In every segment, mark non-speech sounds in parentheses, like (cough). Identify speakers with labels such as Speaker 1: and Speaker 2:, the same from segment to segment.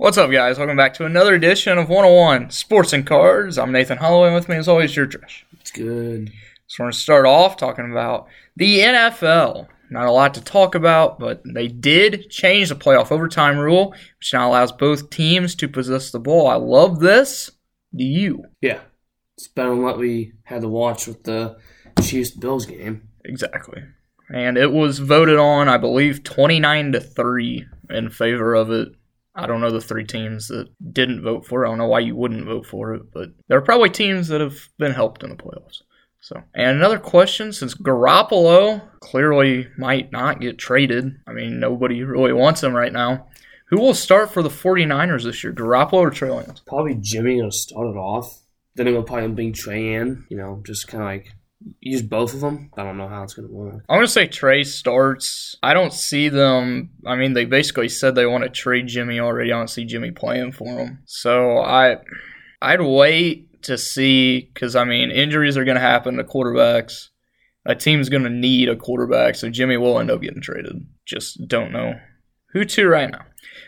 Speaker 1: What's up, guys? Welcome back to another edition of 101 Sports and Cards. I'm Nathan Holloway, and with me, as always, your Trish.
Speaker 2: It's good.
Speaker 1: So, we're going to start off talking about the NFL. Not a lot to talk about, but they did change the playoff overtime rule, which now allows both teams to possess the ball. I love this. Do you?
Speaker 2: Yeah. It's better than what we had to watch with the Chiefs Bills game.
Speaker 1: Exactly. And it was voted on, I believe, 29 to 3 in favor of it. I don't know the three teams that didn't vote for it. I don't know why you wouldn't vote for it, but there are probably teams that have been helped in the playoffs. So, and another question since Garoppolo clearly might not get traded, I mean, nobody really wants him right now. Who will start for the 49ers this year, Garoppolo or Trey Lance?
Speaker 2: Probably Jimmy gonna start it off. Then gonna probably bring Trey in. You know, just kind of like use both of them. I don't know how it's gonna work.
Speaker 1: I'm gonna say Trey starts. I don't see them. I mean, they basically said they want to trade Jimmy already. I don't see Jimmy playing for them. So I, I'd wait to see because I mean injuries are gonna happen to quarterbacks. A team's gonna need a quarterback, so Jimmy will end up getting traded. Just don't know who to right now.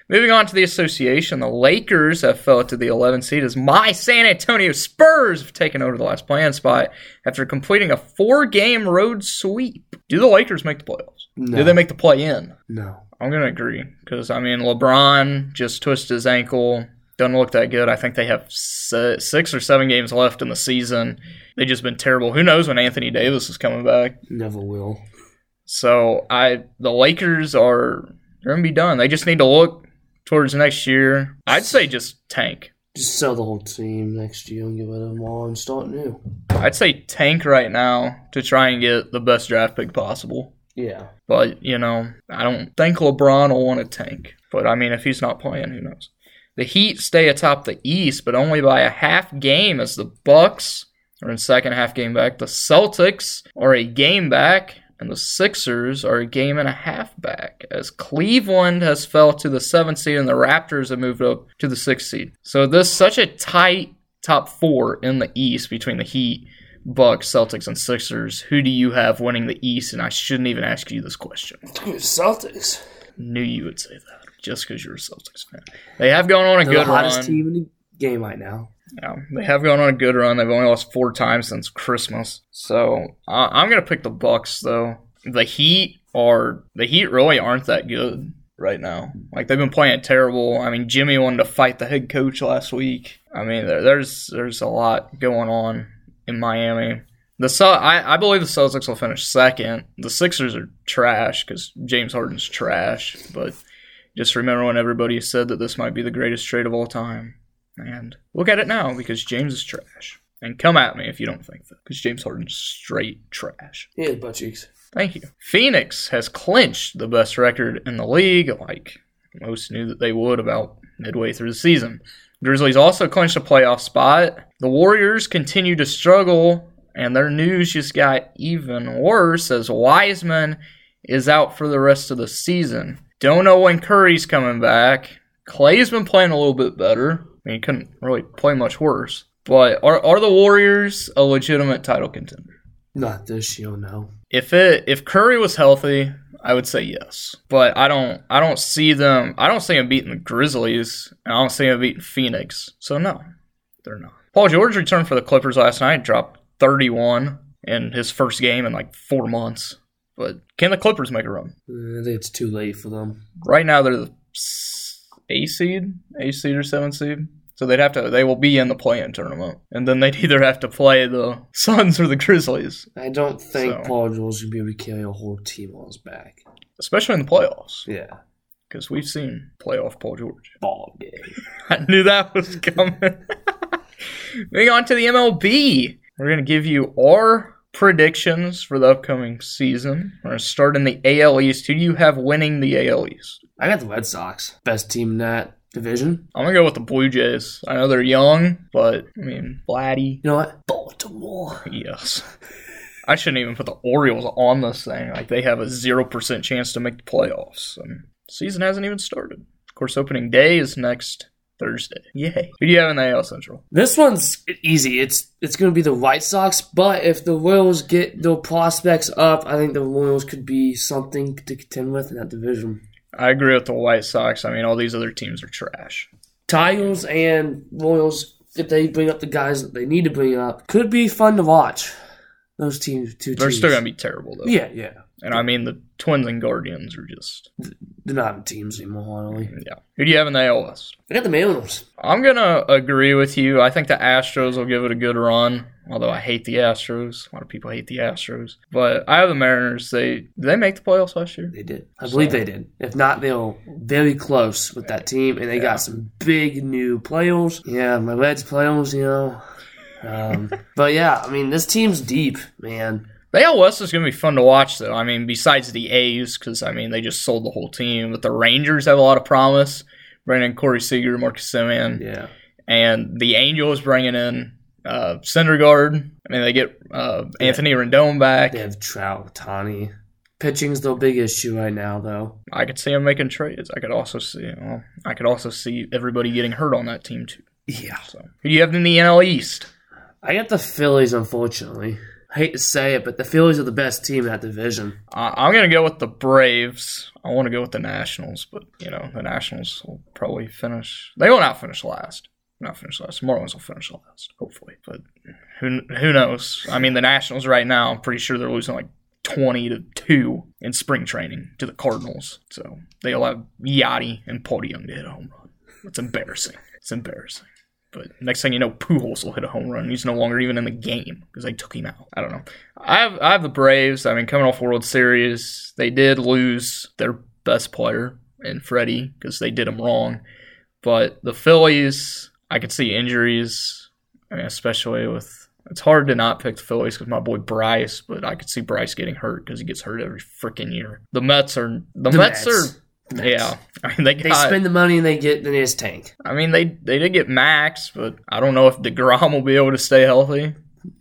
Speaker 1: Moving on to the association, the Lakers have fell to the 11th seed as my San Antonio Spurs have taken over the last playing spot after completing a four-game road sweep. Do the Lakers make the playoffs?
Speaker 2: No.
Speaker 1: Do they make the play-in?
Speaker 2: No.
Speaker 1: I'm gonna agree because I mean LeBron just twisted his ankle. Doesn't look that good. I think they have six or seven games left in the season. They've just been terrible. Who knows when Anthony Davis is coming back?
Speaker 2: Never will.
Speaker 1: So I the Lakers are they're gonna be done. They just need to look towards next year. I'd say just tank.
Speaker 2: Just sell the whole team next year and get rid of them all and start new.
Speaker 1: I'd say tank right now to try and get the best draft pick possible.
Speaker 2: Yeah.
Speaker 1: But you know, I don't think LeBron will want to tank. But I mean, if he's not playing, who knows? The Heat stay atop the East, but only by a half game as the Bucks are in second half game back. The Celtics are a game back, and the Sixers are a game and a half back as Cleveland has fell to the seventh seed and the Raptors have moved up to the sixth seed. So this such a tight top four in the East between the Heat, Bucks, Celtics, and Sixers. Who do you have winning the East? And I shouldn't even ask you this question.
Speaker 2: Celtics.
Speaker 1: Knew you would say that just because you're a Celtics fan. They have gone on a
Speaker 2: They're
Speaker 1: good
Speaker 2: the hottest
Speaker 1: run.
Speaker 2: team in the game right now.
Speaker 1: Yeah, they have gone on a good run. They've only lost four times since Christmas. So uh, I'm gonna pick the Bucks though. The Heat are the Heat really aren't that good right now. Like they've been playing terrible. I mean, Jimmy wanted to fight the head coach last week. I mean, there, there's there's a lot going on in Miami. The I, I believe the Celtics will finish second. The Sixers are trash because James Harden's trash. But just remember when everybody said that this might be the greatest trade of all time. And look at it now because James is trash. And come at me if you don't think that because James Harden's straight trash.
Speaker 2: Yeah, butt cheeks.
Speaker 1: Thank you. Phoenix has clinched the best record in the league, like most knew that they would about midway through the season. Grizzlies also clinched a playoff spot. The Warriors continue to struggle, and their news just got even worse as Wiseman is out for the rest of the season. Don't know when Curry's coming back. Clay's been playing a little bit better. I mean, he couldn't really play much worse. But are, are the Warriors a legitimate title contender?
Speaker 2: Not this year, no.
Speaker 1: If it if Curry was healthy, I would say yes. But I don't I don't see them I don't see them beating the Grizzlies and I don't see them beating Phoenix. So no, they're not. Paul George returned for the Clippers last night, dropped 31 in his first game in like four months. But can the Clippers make a run?
Speaker 2: Uh, I think it's too late for them.
Speaker 1: Right now they're the A seed, A seed or seven seed. So they'd have to they will be in the play-in tournament. And then they'd (laughs) either have to play the (laughs) Suns or the Grizzlies.
Speaker 2: I don't think
Speaker 1: So-
Speaker 2: Paul George can be able to carry a whole team on his back.
Speaker 1: Especially in the playoffs.
Speaker 2: Yeah.
Speaker 1: Because we've seen playoff Paul George.
Speaker 2: Ball game. (laughs)
Speaker 1: I knew that was coming. Moving on to the MLB. We're going to give you our predictions for the upcoming season. We're going to start in the AL East. Who do you have winning the AL East?
Speaker 2: I got the Red Sox. Best team in that division.
Speaker 1: I'm going to go with the Blue Jays. I know they're young, but, I mean, Vladdy.
Speaker 2: You know what? Baltimore.
Speaker 1: Yes. I shouldn't even put the Orioles on this thing. Like, they have a 0% chance to make the playoffs. And season hasn't even started. Of course, opening day is next Thursday. Yay. Who do you have in the AL Central?
Speaker 2: This one's easy. It's it's going to be the White Sox, but if the Royals get their prospects up, I think the Royals could be something to contend with in that division.
Speaker 1: I agree with the White Sox. I mean, all these other teams are trash.
Speaker 2: Tigers and Royals, if they bring up the guys that they need to bring up, could be fun to watch. Those teams, two
Speaker 1: They're
Speaker 2: teams.
Speaker 1: still gonna be terrible though.
Speaker 2: Yeah, yeah.
Speaker 1: And I mean the Twins and Guardians are just
Speaker 2: They're not in teams anymore, are they?
Speaker 1: yeah. Who do you have in the AL West?
Speaker 2: I got the Mariners.
Speaker 1: I'm gonna agree with you. I think the Astros will give it a good run. Although I hate the Astros, a lot of people hate the Astros, but I have the Mariners. They did they make the playoffs last year?
Speaker 2: They did. I believe they did. If not, they're very close with that team, and they
Speaker 1: Yeah.
Speaker 2: got some big new players. Yeah, my Reds players, you know. Um, (laughs) but yeah, I mean, this team's deep, man.
Speaker 1: The AL West is gonna be fun to watch, though. I mean, besides the A's, because I mean they just sold the whole team, but the Rangers have a lot of promise. Bringing in Corey Seager, Marcus Semien,
Speaker 2: Yeah.
Speaker 1: and the Angels bringing in uh, Syndergaard. I mean, they get uh, Anthony Rendon back.
Speaker 2: They have Trout, Ohtani. Pitching's the big issue right now, though.
Speaker 1: I could see them making trades. I could also see, well, I could also see everybody getting hurt on that team too.
Speaker 2: Yeah.
Speaker 1: So, who do you have in the NL East?
Speaker 2: I got the Phillies, unfortunately. I hate to say it, but the Phillies are the best team in that division.
Speaker 1: I'm gonna go with the Braves. I want to go with the Nationals, but you know the Nationals will probably finish. They will not finish last. Not finish last. Marlins will finish last, hopefully. But who who knows? I mean, the Nationals right now. I'm pretty sure they're losing like twenty to two in spring training to the Cardinals. So they'll have Yadi and Paul DeJong to hit a home run. It's embarrassing. It's embarrassing. But next thing you know, Pujols will hit a home run. He's no longer even in the game because they took him out. I don't know. I have I have the Braves. I mean, coming off World Series, they did lose their best player in Freddie because they did him wrong. But the Phillies, I could see injuries, I mean, especially with. It's hard to not pick the Phillies because my boy Bryce, but I could see Bryce getting hurt because he gets hurt every freaking year. The Mets are the,
Speaker 2: The
Speaker 1: Mets,
Speaker 2: Mets.
Speaker 1: are
Speaker 2: Mets.
Speaker 1: yeah. (laughs) I mean they
Speaker 2: They
Speaker 1: got
Speaker 2: spend the money and they get they just tank.
Speaker 1: I mean, they they did get Max, but I don't know if Degrom will be able to stay healthy.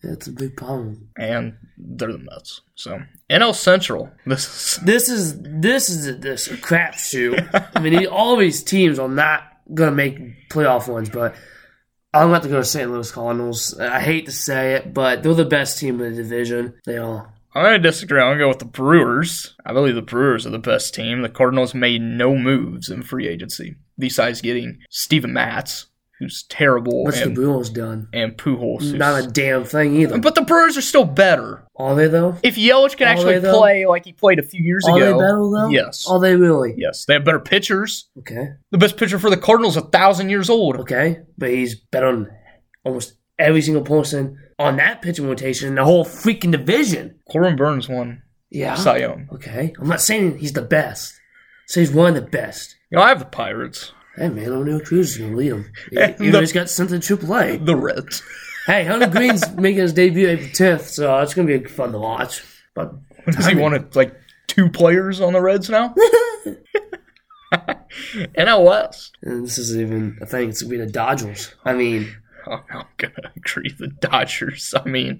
Speaker 2: That's a big problem.
Speaker 1: And they're the Mets, so NL Central. (laughs) This is
Speaker 2: This is this is a, this a crapshoot. I mean, all these teams are not gonna make playoff ones, but I'm about to go to St. Louis Cardinals. I hate to say it, but they're the best team in the division. They are.
Speaker 1: I'm gonna disagree. I'm gonna go with the Brewers. I believe the Brewers are the best team. The Cardinals made no moves in free agency besides getting Steven Matz, who's terrible,
Speaker 2: What's the Brewers done?
Speaker 1: and Pujols.
Speaker 2: Not a damn thing either.
Speaker 1: but the Brewers are still better.
Speaker 2: Are they though?
Speaker 1: If Yelich can
Speaker 2: Are
Speaker 1: actually play like he played a few years ago.
Speaker 2: Are they better though?
Speaker 1: yes,
Speaker 2: Are they really?
Speaker 1: yes, they have better pitchers.
Speaker 2: Okay.
Speaker 1: The best pitcher for the Cardinals, a thousand years old.
Speaker 2: Okay. But he's better than almost every single person on that pitching rotation in the whole freaking division.
Speaker 1: Corbin Burnes won
Speaker 2: Yeah.
Speaker 1: Cy Young.
Speaker 2: Okay. I'm not saying he's the best. So he's one of the best.
Speaker 1: You know, I have the Pirates,
Speaker 2: Hey man, Oneil Cruz is gonna lead him. Even (laughs)
Speaker 1: the-
Speaker 2: though he's got something to AAA.
Speaker 1: the Reds.
Speaker 2: Hey, Hunter (laughs) Greene's making his debut April 10th, so it's gonna be fun to watch. But
Speaker 1: Does he want like two players on the Reds now? (laughs) NL West.
Speaker 2: and this isn't even a thing. It's gonna be the Dodgers. I mean, (laughs)
Speaker 1: I'm gonna agree. The Dodgers. I mean,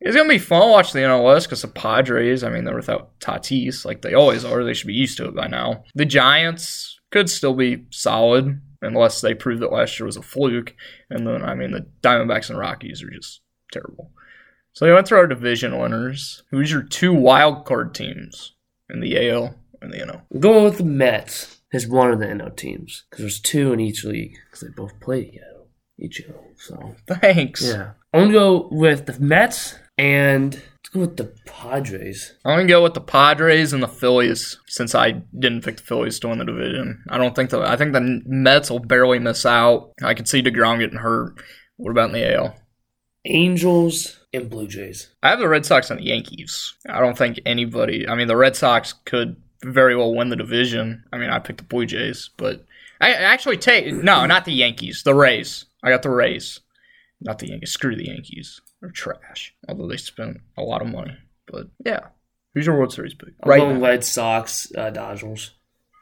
Speaker 1: it's gonna be fun to watch the NLS because the Padres. I mean, they're without Tatis like they always are. They should be used to it by now. The Giants could still be solid unless they prove that last year was a fluke. And then, I mean, the Diamondbacks and Rockies are just terrible. So we went through our division winners. Who's your two wild card teams in the AL and the NL?
Speaker 2: I'm going with the Mets as one of the NL teams because there's two in each league because they both play together each year. So
Speaker 1: Thanks.
Speaker 2: yeah, I'm gonna go with the Mets and let's go with the Padres.
Speaker 1: I'm gonna go with the Padres and the Phillies since I didn't pick the Phillies to win the division. I don't think the I think the Mets will barely miss out. I could see Degrom getting hurt. What about in the AL?
Speaker 2: Angels and Blue Jays.
Speaker 1: I have the Red Sox and the Yankees. I don't think anybody. I mean, the Red Sox could very well win the division. I mean, I picked the Blue Jays, but I actually take no, not the Yankees. The Rays. I got the Rays, not the Yankees. Screw the Yankees. They're trash. Although they spent a lot of money. But yeah, who's your World Series pick?
Speaker 2: I'm
Speaker 1: Right
Speaker 2: going. Red Sox, uh, Dodgers,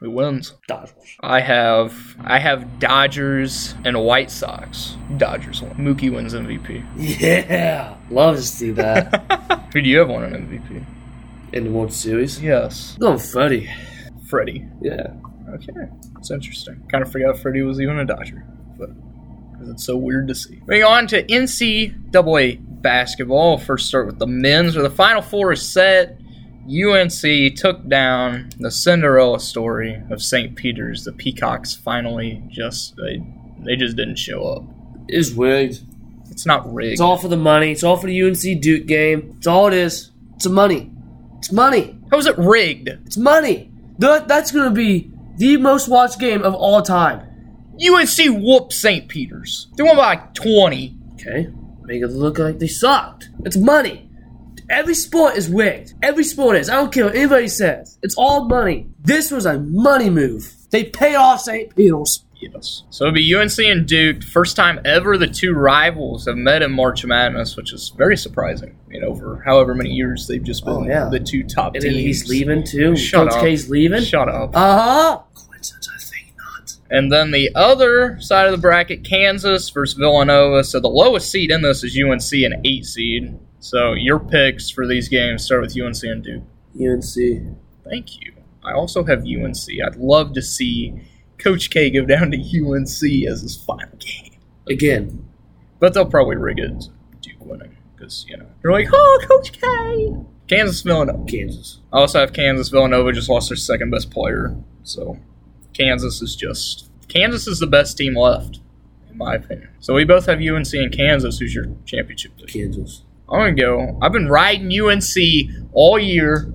Speaker 1: Who wins?
Speaker 2: Dodgers.
Speaker 1: I have I have Dodgers and White Sox. Dodgers win. Mookie wins MVP.
Speaker 2: Yeah, love to see that (laughs)
Speaker 1: Who do you have won an MVP?
Speaker 2: in the World Series.
Speaker 1: Yes,
Speaker 2: going Freddie.
Speaker 1: Freddie.
Speaker 2: Yeah.
Speaker 1: Okay, that's interesting. Kind of forgot Freddie was even a Dodger, but because it's so weird to see. Moving on to NCAA basketball. First start with the men's, where the Final Four is set. UNC took down the Cinderella story of St. Peter's. The Peacocks finally just they They just didn't show up.
Speaker 2: It's rigged.
Speaker 1: It's not rigged.
Speaker 2: It's all for the money. It's all for the UNC Duke game. It's all it is. It's a money. It's money.
Speaker 1: How is it rigged?
Speaker 2: It's money. That, that's going to be the most watched game of all time.
Speaker 1: UNC whooped St. Peter's. They won by like 20.
Speaker 2: Okay. Make it look like they sucked. It's money. Every sport is rigged. Every sport is. I don't care what anybody says. It's all money. This was a money move. They paid off St. Peter's.
Speaker 1: Yes. So it'll be UNC and Duke. First time ever the two rivals have met in March Madness, which is very surprising. You know, for however many years they've just been
Speaker 2: Oh, yeah.
Speaker 1: the two top
Speaker 2: And
Speaker 1: teams.
Speaker 2: then he's leaving too.
Speaker 1: Shut
Speaker 2: Coach
Speaker 1: up.
Speaker 2: K's leaving.
Speaker 1: Shut up.
Speaker 2: Uh huh. Coincidence, I think not.
Speaker 1: And then the other side of the bracket, Kansas versus Villanova. So the lowest seed in this is UNC, an eight seed. So your picks for these games start with UNC and Duke.
Speaker 2: UNC.
Speaker 1: Thank you. I also have UNC. I'd love to see Coach K go down to UNC as his final game.
Speaker 2: Again.
Speaker 1: But they'll probably rig it to Duke winning. Because, you know, they're like, oh, Coach K! Kansas Villanova.
Speaker 2: Kansas.
Speaker 1: I also have Kansas Villanova just lost their second best player. So Kansas is just Kansas is the best team left, in my opinion. So we both have UNC and Kansas who's your championship.
Speaker 2: Kansas.
Speaker 1: I'm gonna go I've been riding UNC all year.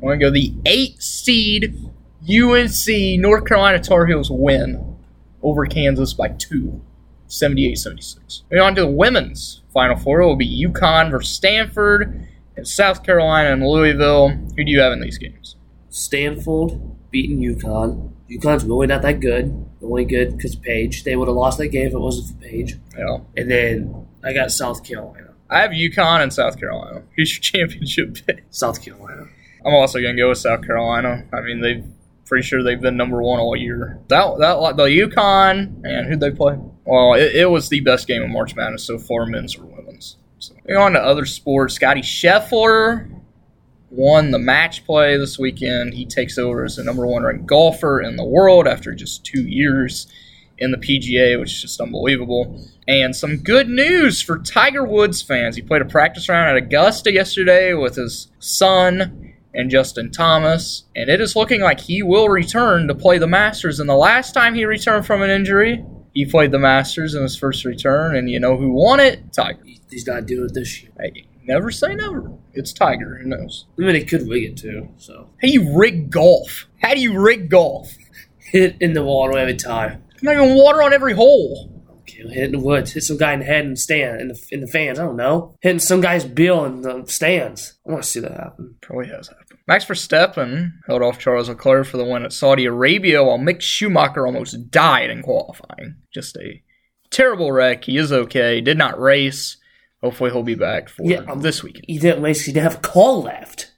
Speaker 1: I'm gonna go the eight seed UNC North Carolina Tar Heels win over Kansas by two. 78-76. Moving on to the women's final four, it will be UConn versus Stanford and South Carolina and Louisville. Who do you have in these games?
Speaker 2: Stanford beating UConn. UConn's really not that good. Only good because Paige. They would have lost that game if it wasn't for Paige.
Speaker 1: Yeah.
Speaker 2: And then I got South Carolina.
Speaker 1: I have UConn and South Carolina. (laughs) Who's your championship pick?
Speaker 2: South Carolina.
Speaker 1: I'm also gonna go with South Carolina. I mean, they've pretty sure they've been number one all year. That that the UConn and who'd they play? Well, it, it was the best game of March Madness so far, men's or women's. So on to other sports, Scottie Scheffler won the match play this weekend. He takes over as the number one ranked golfer in the world after just two years in the PGA, which is just unbelievable. And some good news for Tiger Woods fans. He played a practice round at Augusta yesterday with his son and Justin Thomas, and it is looking like he will return to play the Masters. And the last time he returned from an injury, he played the Masters in his first return, and you know who won it? Tiger.
Speaker 2: He's not doing it this year.
Speaker 1: Hey, never say never. It's Tiger. Who knows?
Speaker 2: I mean, he could rig it too. So
Speaker 1: How do you rig golf? How do you rig golf? (laughs)
Speaker 2: hit it in the water every time.
Speaker 1: Not even water on every hole.
Speaker 2: Okay, hit it in the woods. Hit some guy in the head and stand in the in the fans. I don't know. Hitting some guy's bill in the stands. I want to see that happen.
Speaker 1: Probably has happened. Max Verstappen held off Charles Leclerc for the win at Saudi Arabia, while Mick Schumacher almost died in qualifying. Just a terrible wreck. He is okay. Did not race. Hopefully, he'll be back for
Speaker 2: Yeah,
Speaker 1: this weekend.
Speaker 2: He didn't race. He didn't have a call left.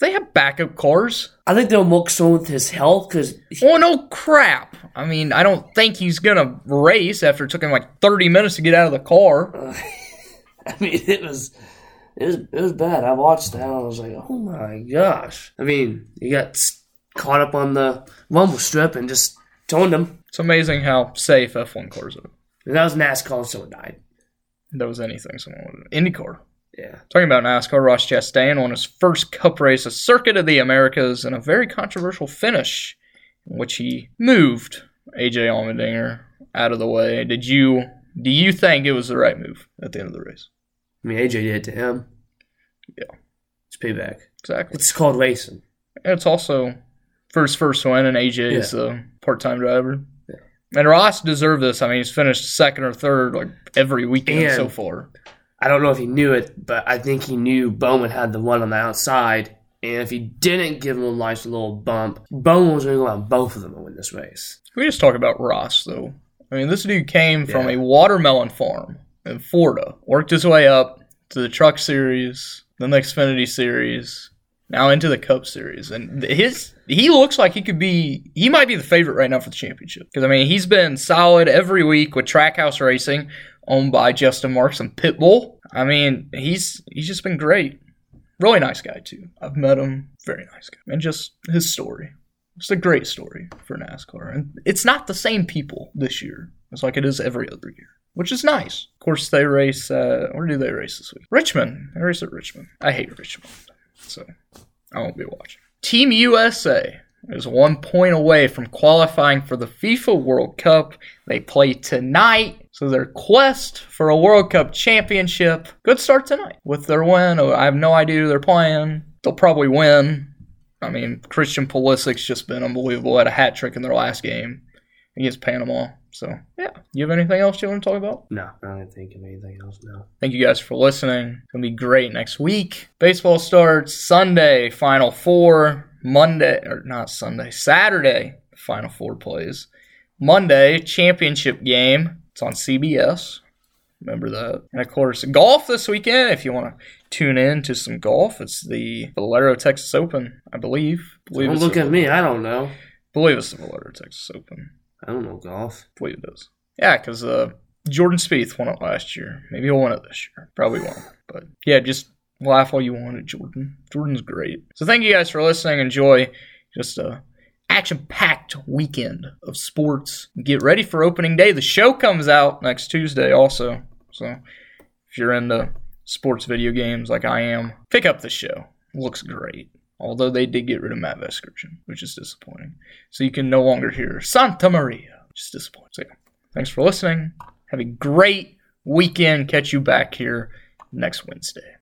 Speaker 1: They have backup cars.
Speaker 2: I think they'll muck concerned with his health because
Speaker 1: Oh no, crap! I mean, I don't think he's gonna race after it took him like 30 minutes to get out of the car. (laughs)
Speaker 2: I mean, it was, it was, it was bad. I watched that. and I was like, oh my gosh. I mean, he got caught up on the rumble strip and just toned him.
Speaker 1: It's amazing how safe F1 cars are.
Speaker 2: And that was NASCAR, so it died.
Speaker 1: That was anything someone would. IndyCar.
Speaker 2: Yeah.
Speaker 1: Talking about NASCAR, Ross Chastain won his first Cup race, a Circuit of the Americas, in a very controversial finish, in which he moved AJ Allmendinger out of the way. Did you do you think it was the right move at the end of the race?
Speaker 2: I mean, AJ did it to him.
Speaker 1: Yeah.
Speaker 2: It's payback.
Speaker 1: Exactly.
Speaker 2: It's called racing.
Speaker 1: And it's also for his first win, and AJ is a part-time driver. And Ross deserved this. I mean, he's finished second or third like every weekend
Speaker 2: And-
Speaker 1: so far.
Speaker 2: I don't know if he knew it, but I think he knew Bowman had the one on the outside. And if he didn't give him a nice little bump, Bowman was going to go on both of them to win this race.
Speaker 1: Can we just talk about Ross, though? I mean, this dude came from a watermelon farm in Florida, worked his way up to the Truck Series, then the Xfinity Series, now into the Cup Series, and his he looks like he could be he might be the favorite right now for the championship because I mean he's been solid every week with Trackhouse Racing, owned by Justin Marks and Pitbull. I mean he's he's just been great, really nice guy too. I've met him, very nice guy, and just his story. It's a great story for NASCAR. And it's not the same people this year. It's like it is every other year, which is nice. Of course, they race, uh, where do they race this week? Richmond. They race at Richmond. I hate Richmond. So I won't be watching. Team USA is one point away from qualifying for the FIFA World Cup. They play tonight, so their quest for a World Cup championship could start tonight with their win. Oh, I have no idea who they're playing. They'll probably win. I mean, Christian Pulisic's just been unbelievable. Had a hat trick in their last game against Panama. So, yeah. You have anything else you want to talk about?
Speaker 2: No, I don't think of anything else now.
Speaker 1: Thank you guys for listening. It's going to be great next week. Baseball starts Sunday, Final Four. Monday, or not Sunday, Saturday, Final Four plays. Monday, championship game. It's on CBS. Remember that. And of course, golf this weekend. If you want to tune in to some golf, it's the Valero Texas Open, I believe. believe
Speaker 2: Don't look
Speaker 1: the-
Speaker 2: at me. I don't know.
Speaker 1: believe it's the Valero Texas Open.
Speaker 2: I don't know golf.
Speaker 1: believe it is. Yeah, because uh, Jordan Spieth won it last year. Maybe he'll win it this year. Probably won't. But yeah, just laugh all you want at Jordan. Jordan's great. So thank you guys for listening. Enjoy just a action-packed weekend of sports. Get ready for opening day. The show comes out next Tuesday also. So if you're into sports video games like I am, pick up the show. Looks great. Although they did get rid of Matt Vasgersian, which is disappointing. So you can no longer hear Santa Maria. Which is disappointing. So yeah, thanks for listening. Have a great weekend. Catch you back here next Wednesday.